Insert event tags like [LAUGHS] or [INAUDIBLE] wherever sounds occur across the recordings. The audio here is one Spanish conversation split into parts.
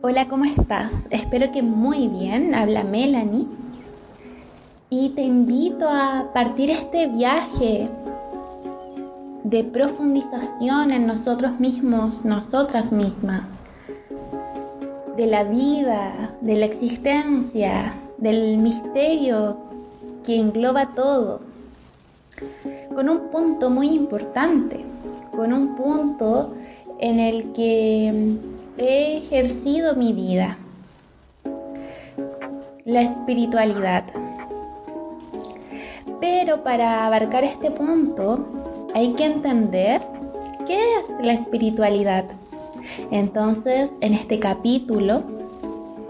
Hola, ¿cómo estás? Espero que muy bien. Habla Melanie. Y te invito a partir este viaje de profundización en nosotros mismos, nosotras mismas, de la vida, de la existencia, del misterio que engloba todo, con un punto muy importante, con un punto en el que he ejercido mi vida. La espiritualidad. Pero para abarcar este punto hay que entender qué es la espiritualidad. Entonces, en este capítulo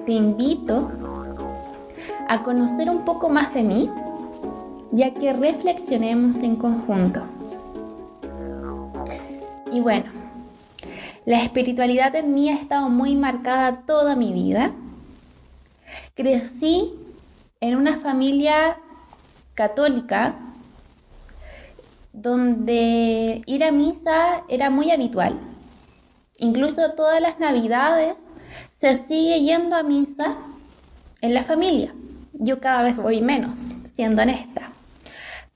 te invito a conocer un poco más de mí, ya que reflexionemos en conjunto. Y bueno, la espiritualidad en mí ha estado muy marcada toda mi vida. Crecí en una familia católica donde ir a misa era muy habitual. Incluso todas las navidades se sigue yendo a misa en la familia. Yo cada vez voy menos, siendo honesta.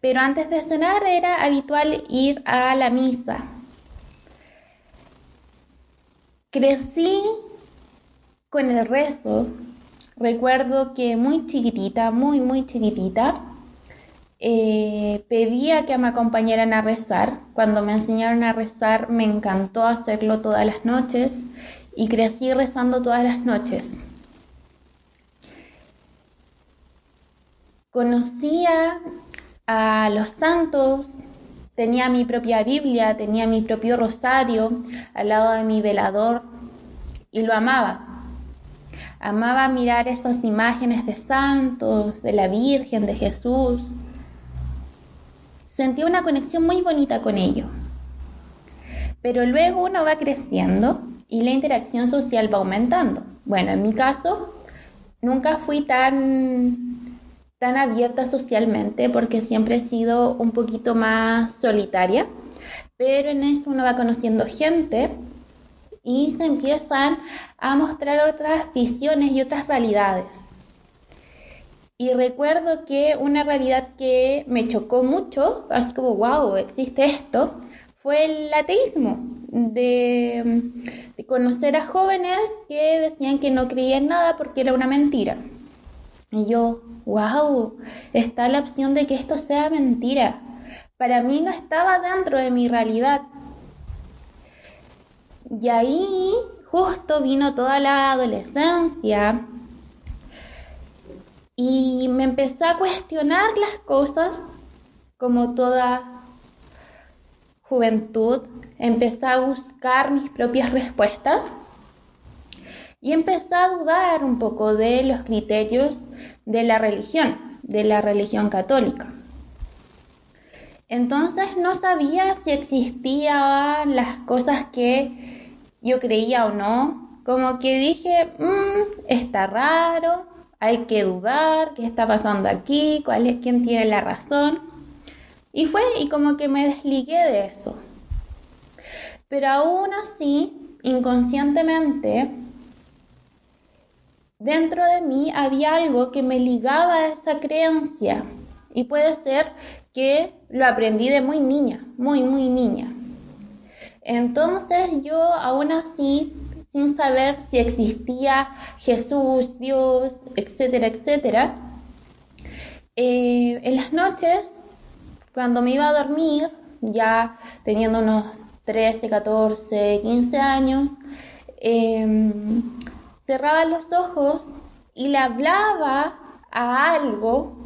Pero antes de cenar era habitual ir a la misa Crecí con el rezo. Recuerdo que muy chiquitita, muy, muy chiquitita, eh, pedía que me acompañaran a rezar. Cuando me enseñaron a rezar me encantó hacerlo todas las noches y crecí rezando todas las noches. Conocía a los santos, Tenía mi propia Biblia, tenía mi propio rosario al lado de mi velador y lo amaba. Amaba mirar esas imágenes de santos, de la Virgen, de Jesús. Sentía una conexión muy bonita con ello. Pero luego uno va creciendo y la interacción social va aumentando. Bueno, en mi caso, nunca fui tan tan abierta socialmente porque siempre he sido un poquito más solitaria, pero en eso uno va conociendo gente y se empiezan a mostrar otras visiones y otras realidades. Y recuerdo que una realidad que me chocó mucho, así como, wow, existe esto, fue el ateísmo, de, de conocer a jóvenes que decían que no creían nada porque era una mentira. Y yo, wow, está la opción de que esto sea mentira. Para mí no estaba dentro de mi realidad. Y ahí justo vino toda la adolescencia y me empecé a cuestionar las cosas como toda juventud. Empecé a buscar mis propias respuestas y empecé a dudar un poco de los criterios de la religión, de la religión católica. Entonces no sabía si existían las cosas que yo creía o no. Como que dije, mm, está raro, hay que dudar, qué está pasando aquí, cuál es quién tiene la razón. Y fue, y como que me desligué de eso. Pero aún así, inconscientemente, dentro de mí había algo que me ligaba a esa creencia. Y puede ser que lo aprendí de muy niña, muy, muy niña. Entonces yo aún así, sin saber si existía Jesús, Dios, etcétera, etcétera, eh, en las noches, cuando me iba a dormir, ya teniendo unos 13, 14, 15 años, em, cerraba los ojos y le hablaba a algo,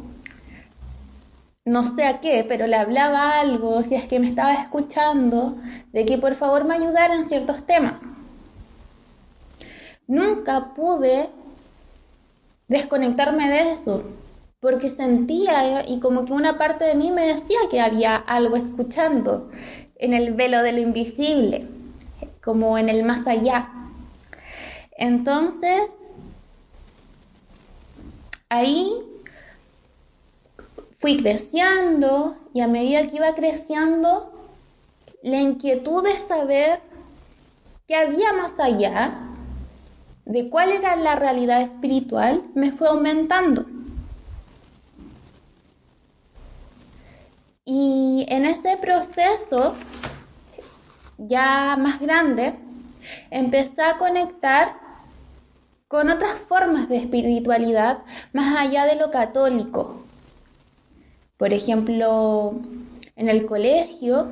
no sé a qué, pero le hablaba a algo, si es que me estaba escuchando, de que por favor me ayudara en ciertos temas. Nunca pude desconectarme de eso, porque sentía y como que una parte de mí me decía que había algo escuchando en el velo de lo invisible, como en el más allá. Entonces, ahí fui creciendo y a medida que iba creciendo, la inquietud de saber qué había más allá de cuál era la realidad espiritual me fue aumentando. Y en ese proceso, ya más grande, empecé a conectar con otras formas de espiritualidad más allá de lo católico. Por ejemplo, en el colegio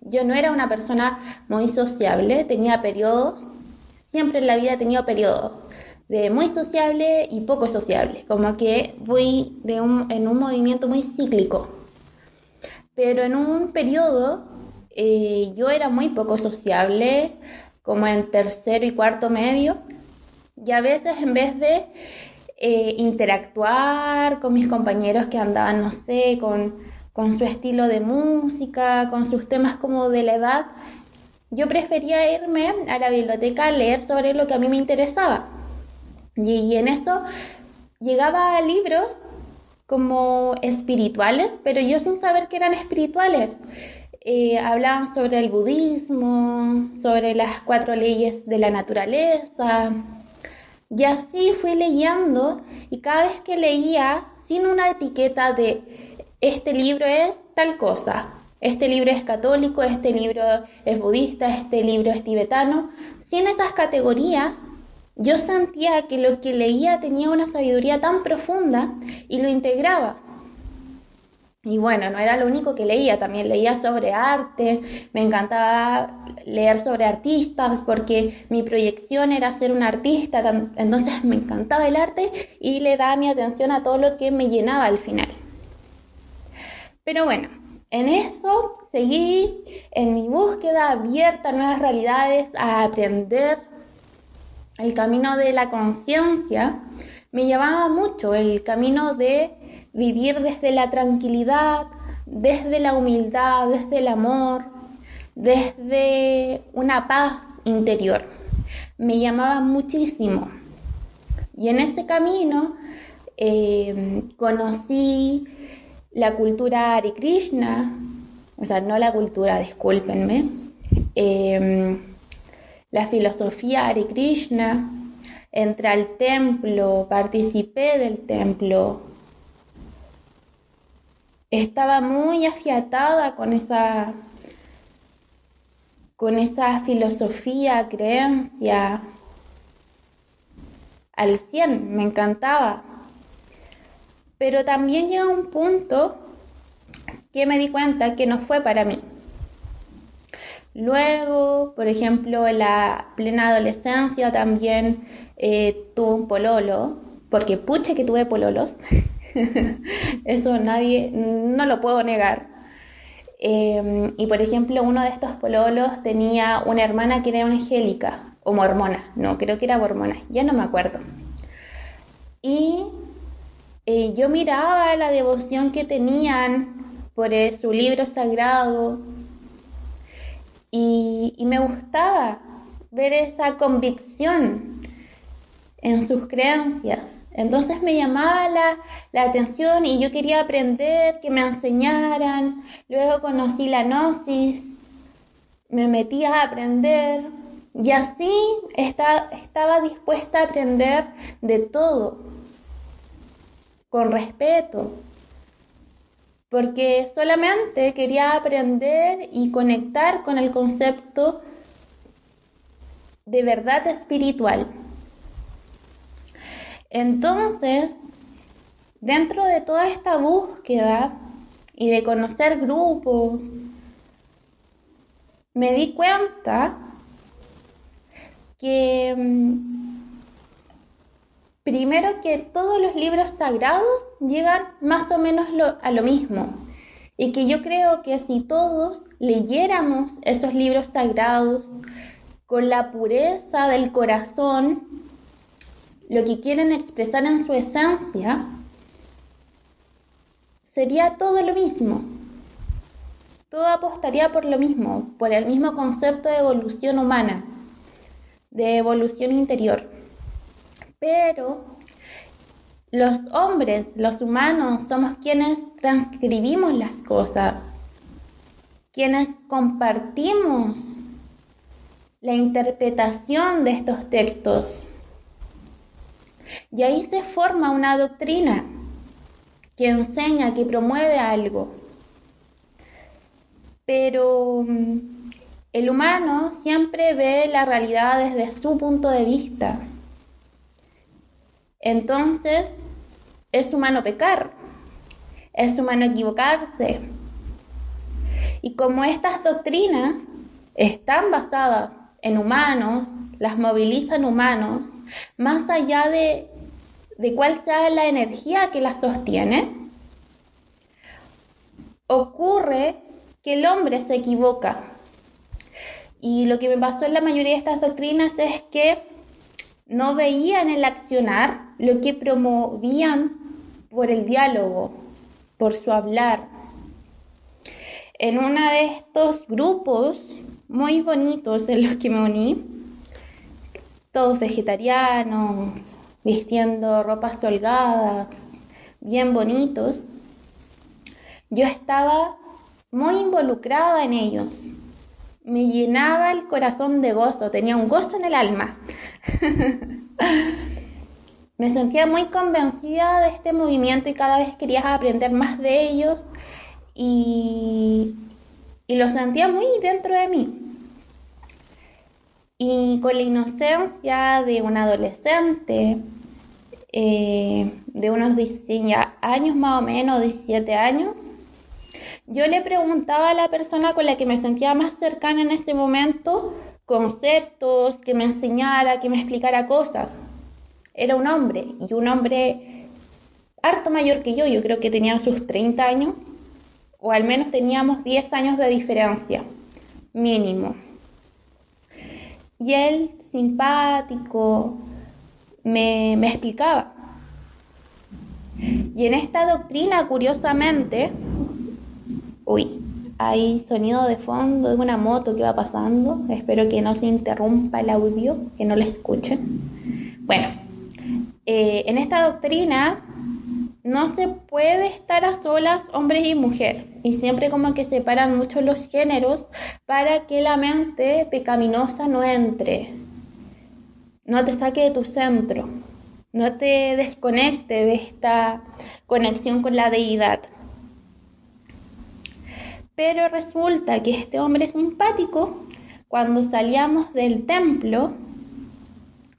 yo no era una persona muy sociable, tenía periodos, siempre en la vida he tenido periodos de muy sociable y poco sociable, como que voy en un movimiento muy cíclico. Pero en un periodo eh, yo era muy poco sociable, como en tercero y cuarto medio, y a veces en vez de eh, interactuar con mis compañeros que andaban, no sé, con, con su estilo de música, con sus temas como de la edad, yo prefería irme a la biblioteca a leer sobre lo que a mí me interesaba. Y, en eso llegaba a libros como espirituales, pero yo sin saber que eran espirituales. Eh, hablaban sobre el budismo, sobre las cuatro leyes de la naturaleza, y así fui leyendo y cada vez que leía, sin una etiqueta de este libro es tal cosa, este libro es católico, este libro es budista, este libro es tibetano, sin esas categorías, yo sentía que lo que leía tenía una sabiduría tan profunda y lo integraba. Y bueno, no era lo único que leía, también leía sobre arte, me encantaba leer sobre artistas porque mi proyección era ser un artista, entonces me encantaba el arte y le daba mi atención a todo lo que me llenaba al final. Pero bueno, en eso seguí en mi búsqueda abierta a nuevas realidades, a aprender el camino de la conciencia. Me llamaba mucho el camino de vivir desde la tranquilidad, desde la humildad, desde el amor, desde una paz interior. Me llamaba muchísimo. Y en ese camino eh, conocí la cultura Hare Krishna, o sea, no la cultura, discúlpenme, eh, la filosofía Hare Krishna, entré al templo, participé del templo, estaba muy afiatada con esa, con esa filosofía, creencia al 100, me encantaba. Pero también llegó un punto que me di cuenta que no fue para mí. Luego, por ejemplo, en la plena adolescencia también eh, tuve un pololo, porque puche que tuve pololos. [LAUGHS] Eso nadie, no lo puedo negar. Em, y por ejemplo, uno de estos pololos tenía una hermana que era evangélica o mormona, no, creo que era mormona, ya no me acuerdo. Y eh, yo miraba la devoción que tenían por eh, su libro sagrado y, y me gustaba ver esa convicción en sus creencias. Entonces me llamaba la, atención y yo quería aprender, que me enseñaran. Luego conocí la gnosis, me metí a aprender y así estaba dispuesta a aprender de todo, con respeto, porque solamente quería aprender y conectar con el concepto de verdad espiritual. Entonces, dentro de toda esta búsqueda y de conocer grupos, me di cuenta que mm, primero que todos los libros sagrados llegan más o menos a lo mismo. Y que yo creo que si todos leyéramos esos libros sagrados con la pureza del corazón, lo que quieren expresar en su esencia, sería todo lo mismo. Todo apostaría por lo mismo, por el mismo concepto de evolución humana, de evolución interior. Pero los hombres, los humanos, somos quienes transcribimos las cosas, quienes compartimos la interpretación de estos textos Y ahí se forma una doctrina que enseña, que promueve algo. Pero mm, el humano siempre ve la realidad desde su punto de vista. Entonces, es humano pecar, es humano equivocarse. Y como estas doctrinas están basadas en humanos, las movilizan humanos, más allá de, de cuál sea la energía que las sostiene, ocurre que el hombre se equivoca. Y lo que me pasó en la mayoría de estas doctrinas es que no veían el accionar lo que promovían por el diálogo, por su hablar. En uno de estos grupos muy bonitos en los que me uní, todos vegetarianos, vistiendo ropas holgadas, bien bonitos, yo estaba muy involucrada en ellos. Me llenaba el corazón de gozo, tenía un gozo en el alma. [LAUGHS] Me sentía muy convencida de este movimiento y cada vez quería aprender más de ellos y, lo sentía muy dentro de mí. Y con la inocencia de un adolescente, eh, de unos 16 años más o menos, 17 años, yo le preguntaba a la persona con la que me sentía más cercana en ese momento conceptos, que me enseñara, que me explicara cosas. Era un hombre y un hombre harto mayor que yo, yo creo que tenía sus 30 años, o al menos teníamos 10 años de diferencia, mínimo. Y él, simpático, me, me explicaba. Y en esta doctrina, curiosamente, Uy, hay sonido de fondo de una moto que va pasando. Espero que no se interrumpa el audio, que no lo escuchen. Bueno, eh, en esta doctrina no se puede estar a solas hombres y mujer y siempre como que separan mucho los géneros para que la mente pecaminosa no entre, no te saque de tu centro, no te desconecte de esta conexión con la deidad. Pero resulta que este hombre simpático, cuando salíamos del templo,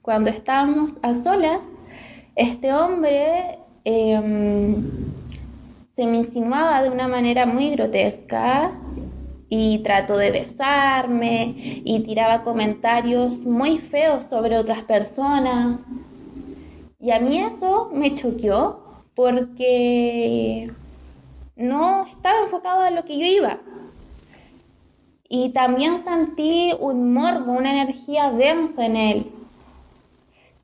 cuando estábamos a solas, este hombre em, se me insinuaba de una manera muy grotesca y trató de besarme y tiraba comentarios muy feos sobre otras personas. Y a mí eso me choqueó porque no estaba enfocado en lo que yo iba. Y también sentí un morbo, una energía densa en él.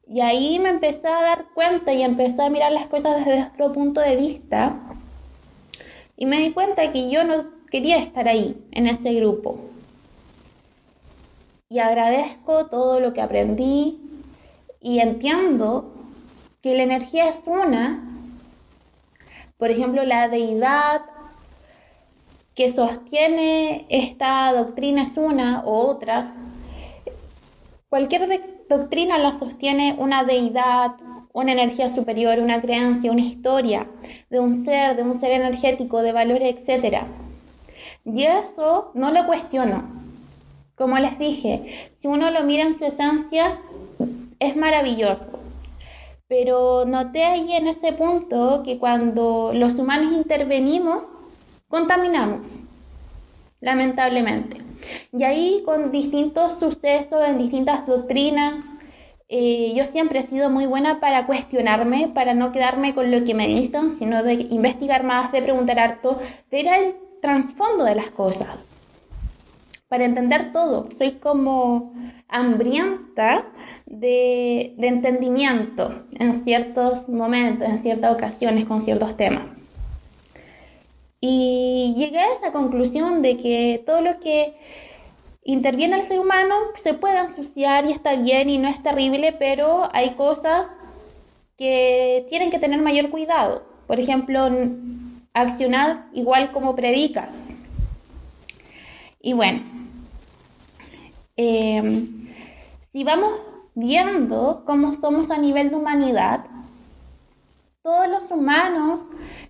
Y ahí me empecé a dar cuenta y empecé a mirar las cosas desde otro punto de vista. Y me di cuenta que yo no quería estar ahí, en ese grupo. Y agradezco todo lo que aprendí y entiendo que la energía es una por ejemplo, la deidad que sostiene esta doctrina es una o otras. Cualquier doctrina la sostiene una deidad, una energía superior, una creencia, una historia de un ser, de un ser energético, de valores, etc. Y eso no lo cuestiono. Como les dije, si uno lo mira en su esencia, es maravilloso. Pero noté ahí en ese punto que cuando los humanos intervenimos, contaminamos, lamentablemente. Y ahí con distintos sucesos, en distintas doctrinas, eh, yo siempre he sido muy buena para cuestionarme, para no quedarme con lo que me dicen, sino de investigar más, de preguntar harto, de ir al trasfondo de las cosas, para entender todo. Soy como hambrienta de, entendimiento en ciertos momentos, en ciertas ocasiones, con ciertos temas. Y llegué a esa conclusión de que todo lo que interviene al ser humano se puede ensuciar y está bien y no es terrible, pero hay cosas que tienen que tener mayor cuidado. Por ejemplo, accionar igual como predicas. Y bueno, eh, si vamos viendo cómo somos a nivel de humanidad, Todos los humanos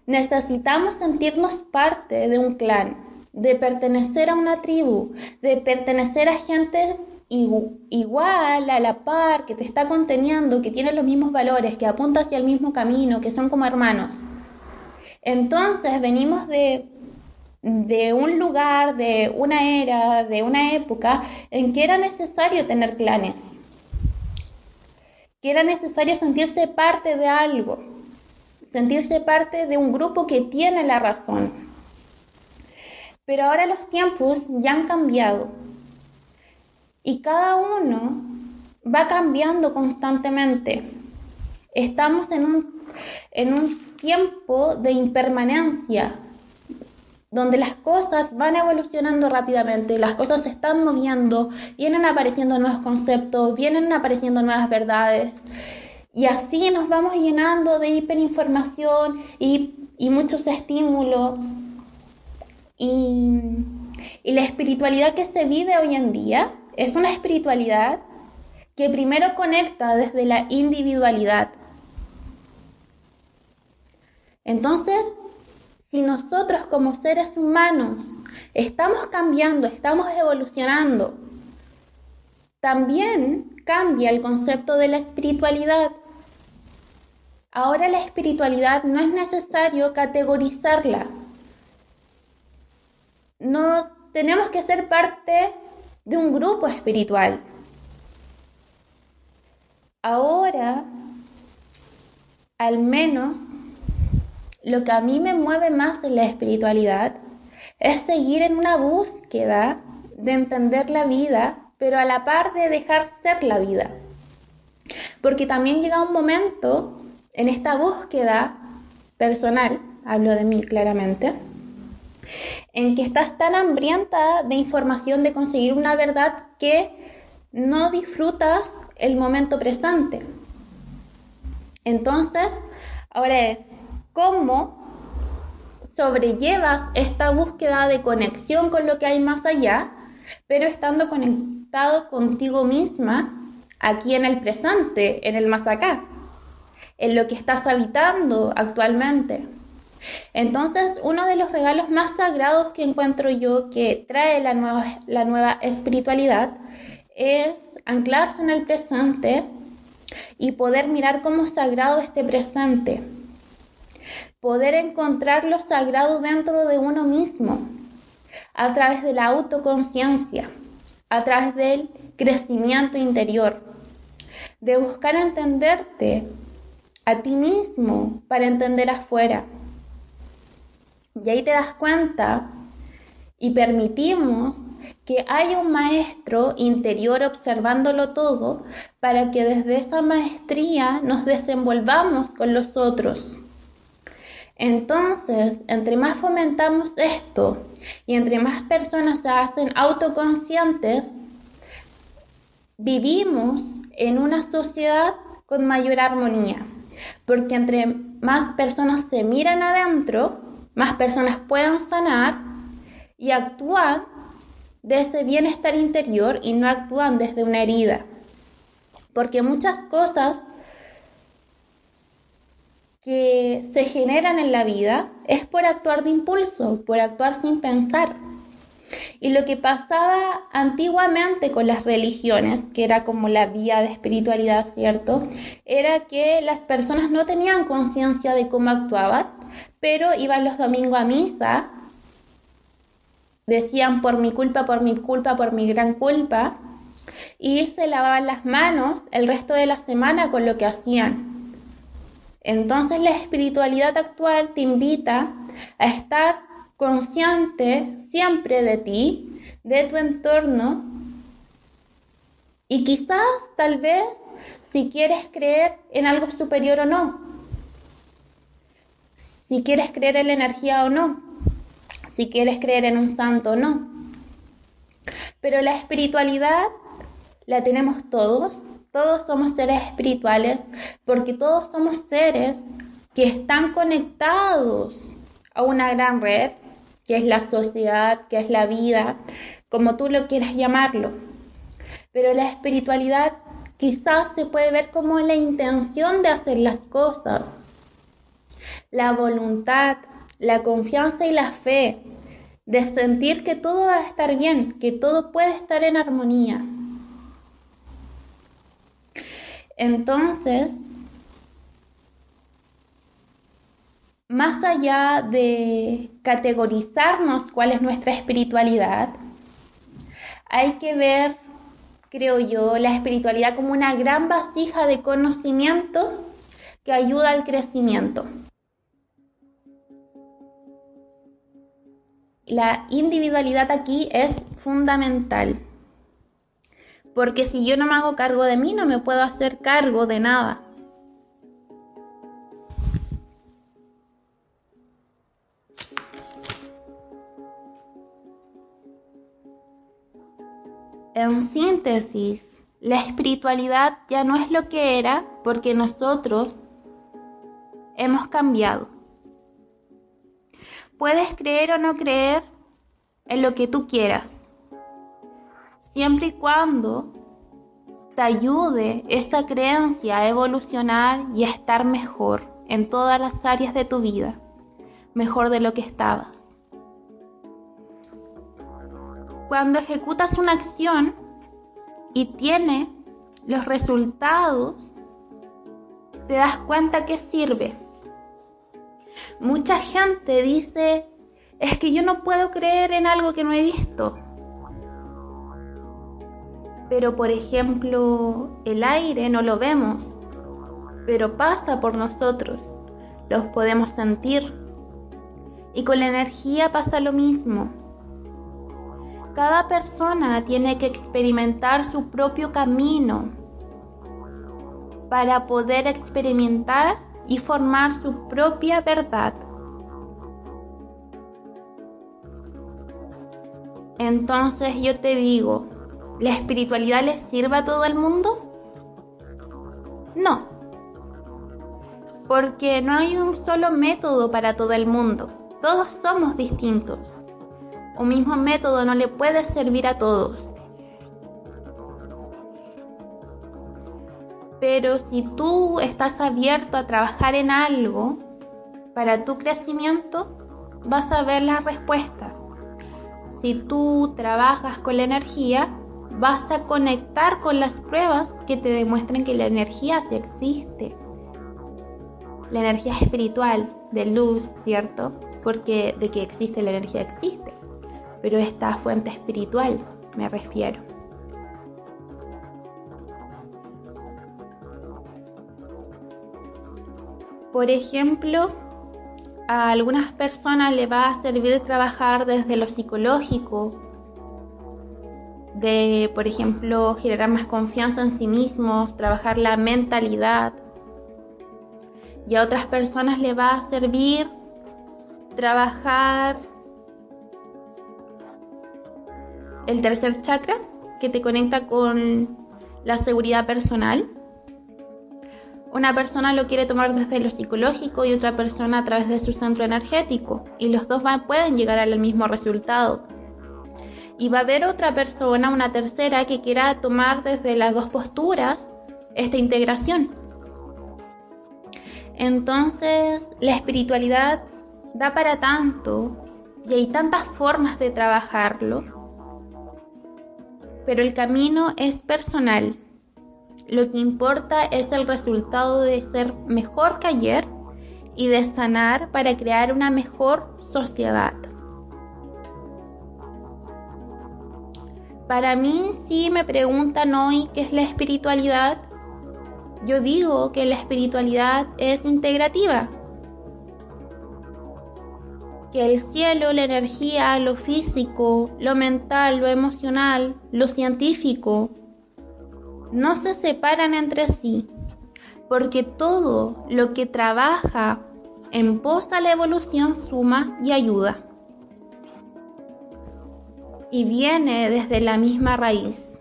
necesitamos sentirnos parte de un clan, de pertenecer a una tribu, de pertenecer a gente igual, a la par, que te está conteniendo, que tiene los mismos valores, que apunta hacia el mismo camino, que son como hermanos. Entonces venimos de, de un lugar, de una era, de una época en que era necesario tener clanes, que era necesario sentirse parte de algo, sentirse parte de un grupo que tiene la razón. Pero ahora los tiempos ya han cambiado y cada uno va cambiando constantemente. Estamos en un, en un tiempo de impermanencia, donde las cosas van evolucionando rápidamente, las cosas se están moviendo, vienen apareciendo nuevos conceptos, vienen apareciendo nuevas verdades. Y así nos vamos llenando de hiperinformación y, y muchos estímulos. Y, la espiritualidad que se vive hoy en día es una espiritualidad que primero conecta desde la individualidad. Entonces, si nosotros como seres humanos estamos cambiando, estamos evolucionando, también cambia el concepto de la espiritualidad. Ahora la espiritualidad no es necesario categorizarla. No tenemos que ser parte de un grupo espiritual. Ahora, al menos, lo que a mí me mueve más en la espiritualidad es seguir en una búsqueda de entender la vida, pero a la par de dejar ser la vida. Porque también llega un momento en esta búsqueda personal, hablo de mí claramente, en que estás tan hambrienta de información, de conseguir una verdad, que no disfrutas el momento presente. Entonces, ahora es, ¿cómo sobrellevas esta búsqueda de conexión con lo que hay más allá, pero estando conectado contigo misma aquí en el presente, en el más acá, en lo que estás habitando actualmente? Entonces, uno de los regalos más sagrados que encuentro yo que trae la nueva, la nueva espiritualidad es anclarse en el presente y poder mirar como sagrado este presente. Poder encontrar lo sagrado dentro de uno mismo a través de la autoconciencia, a través del crecimiento interior, de buscar entenderte a ti mismo para entender afuera y ahí te das cuenta y permitimos que haya un maestro interior observándolo todo para que desde esa maestría nos desenvolvamos con los otros. Entonces, entre más fomentamos esto y entre más personas se hacen autoconscientes, vivimos en una sociedad con mayor armonía. Porque entre más personas se miran adentro, más personas puedan sanar y actúan de ese bienestar interior y no actúan desde una herida. Porque muchas cosas que se generan en la vida es por actuar de impulso, por actuar sin pensar. Y lo que pasaba antiguamente con las religiones, que era como la vía de espiritualidad, ¿cierto? Era que las personas no tenían conciencia de cómo actuaban pero iban los domingos a misa, decían por mi culpa, por mi culpa, por mi gran culpa, y se lavaban las manos el resto de la semana con lo que hacían. Entonces la espiritualidad actual te invita a estar consciente siempre de ti, de tu entorno, y quizás, tal vez, si quieres creer en algo superior o no, si quieres creer en la energía o no, si quieres creer en un santo o no. Pero la espiritualidad la tenemos todos, todos somos seres espirituales, porque todos somos seres que están conectados a una gran red, que es la sociedad, que es la vida, como tú lo quieras llamarlo. Pero la espiritualidad quizás se puede ver como la intención de hacer las cosas, la voluntad, la confianza y la fe de sentir que todo va a estar bien, que todo puede estar en armonía. Entonces, más allá de categorizarnos cuál es nuestra espiritualidad, hay que ver, creo yo, la espiritualidad como una gran vasija de conocimiento que ayuda al crecimiento. La individualidad aquí es fundamental. Porque si yo no me hago cargo de mí, no me puedo hacer cargo de nada. En síntesis, la espiritualidad ya no es lo que era porque nosotros hemos cambiado. Puedes creer o no creer en lo que tú quieras, siempre y cuando te ayude esa creencia a evolucionar y a estar mejor en todas las áreas de tu vida, mejor de lo que estabas. Cuando ejecutas una acción y tiene los resultados, te das cuenta que sirve Mucha gente dice, es que yo no puedo creer en algo que no he visto. Pero por ejemplo, el aire no lo vemos, pero pasa por nosotros, los podemos sentir. Y con la energía pasa lo mismo. Cada persona tiene que experimentar su propio camino para poder experimentar y formar su propia verdad. Entonces yo te digo, ¿la espiritualidad le sirve a todo el mundo? No, porque no hay un solo método para todo el mundo. Todos somos distintos. Un mismo método no le puede servir a todos. Pero si tú estás abierto a trabajar en algo para tu crecimiento, vas a ver las respuestas. Si tú trabajas con la energía, vas a conectar con las pruebas que te demuestren que la energía sí existe. La energía espiritual, de luz, ¿cierto? Porque de que existe la energía existe. Pero esta fuente espiritual me refiero. Por ejemplo, a algunas personas le va a servir trabajar desde lo psicológico, de, por ejemplo, generar más confianza en sí mismos, trabajar la mentalidad. Y a otras personas le va a servir trabajar el tercer chakra, que te conecta con la seguridad personal una persona lo quiere tomar desde lo psicológico y otra persona a través de su centro energético y los dos pueden llegar al mismo resultado. Y va a haber otra persona, una tercera, que quiera tomar desde las dos posturas esta integración. Entonces, la espiritualidad da para tanto y hay tantas formas de trabajarlo, pero el camino es personal lo que importa es el resultado de ser mejor que ayer y de sanar para crear una mejor sociedad. Para mí, si me preguntan hoy qué es la espiritualidad, yo digo que la espiritualidad es integrativa. Que el cielo, la energía, lo físico, lo mental, lo emocional, lo científico, no se separan entre sí, porque todo lo que trabaja en pos a la evolución suma y ayuda. Y viene desde la misma raíz.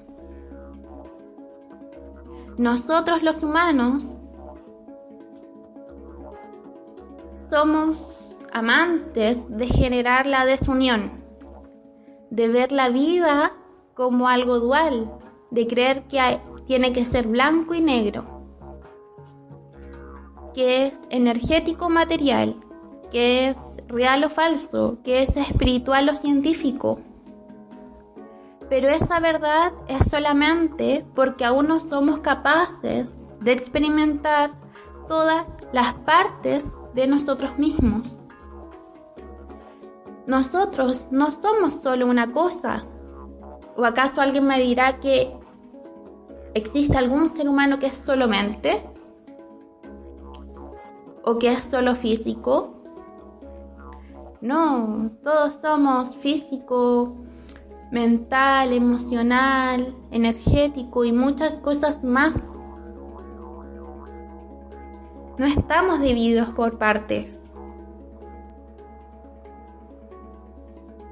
Nosotros los humanos somos amantes de generar la desunión, de ver la vida como algo dual, de creer que hay, tiene que ser blanco y negro. qué es energético material, qué es real o falso, qué es espiritual o científico. Pero esa verdad es solamente porque aún no somos capaces de experimentar todas las partes de nosotros mismos. Nosotros no somos solo una cosa. ¿O acaso alguien me dirá que existe algún ser humano que es solo mente? ¿O que es solo físico? No, todos somos físico, mental, emocional, energético y muchas cosas más. No estamos divididos por partes.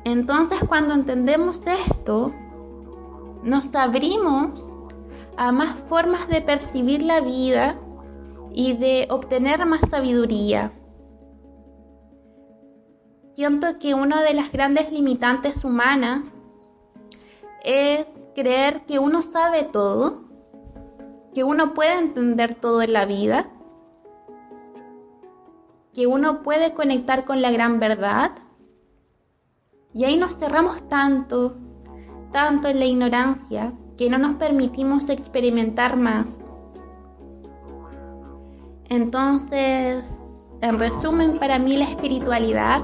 Entonces cuando entendemos esto, nos abrimos a más formas de percibir la vida y de obtener más sabiduría. Siento que una de las grandes limitantes humanas es creer que uno sabe todo, que uno puede entender todo en la vida, que uno puede conectar con la gran verdad. Y ahí nos cerramos tanto, tanto en la ignorancia, que no nos permitimos experimentar más. Entonces, en resumen, para mí la espiritualidad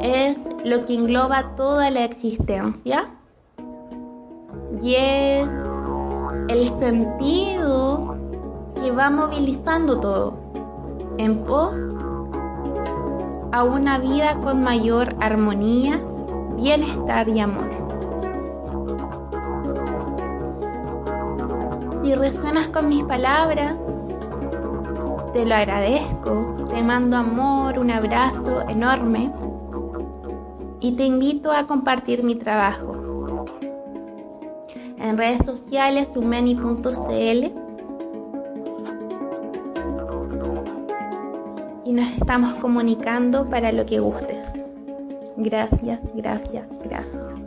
es lo que engloba toda la existencia y es el sentido que va movilizando todo en pos a una vida con mayor armonía, bienestar y amor. Si resuenas con mis palabras, te lo agradezco, te mando amor, un abrazo enorme y te invito a compartir mi trabajo. En redes sociales, humeni.cl y nos estamos comunicando para lo que gustes. Gracias, gracias, gracias.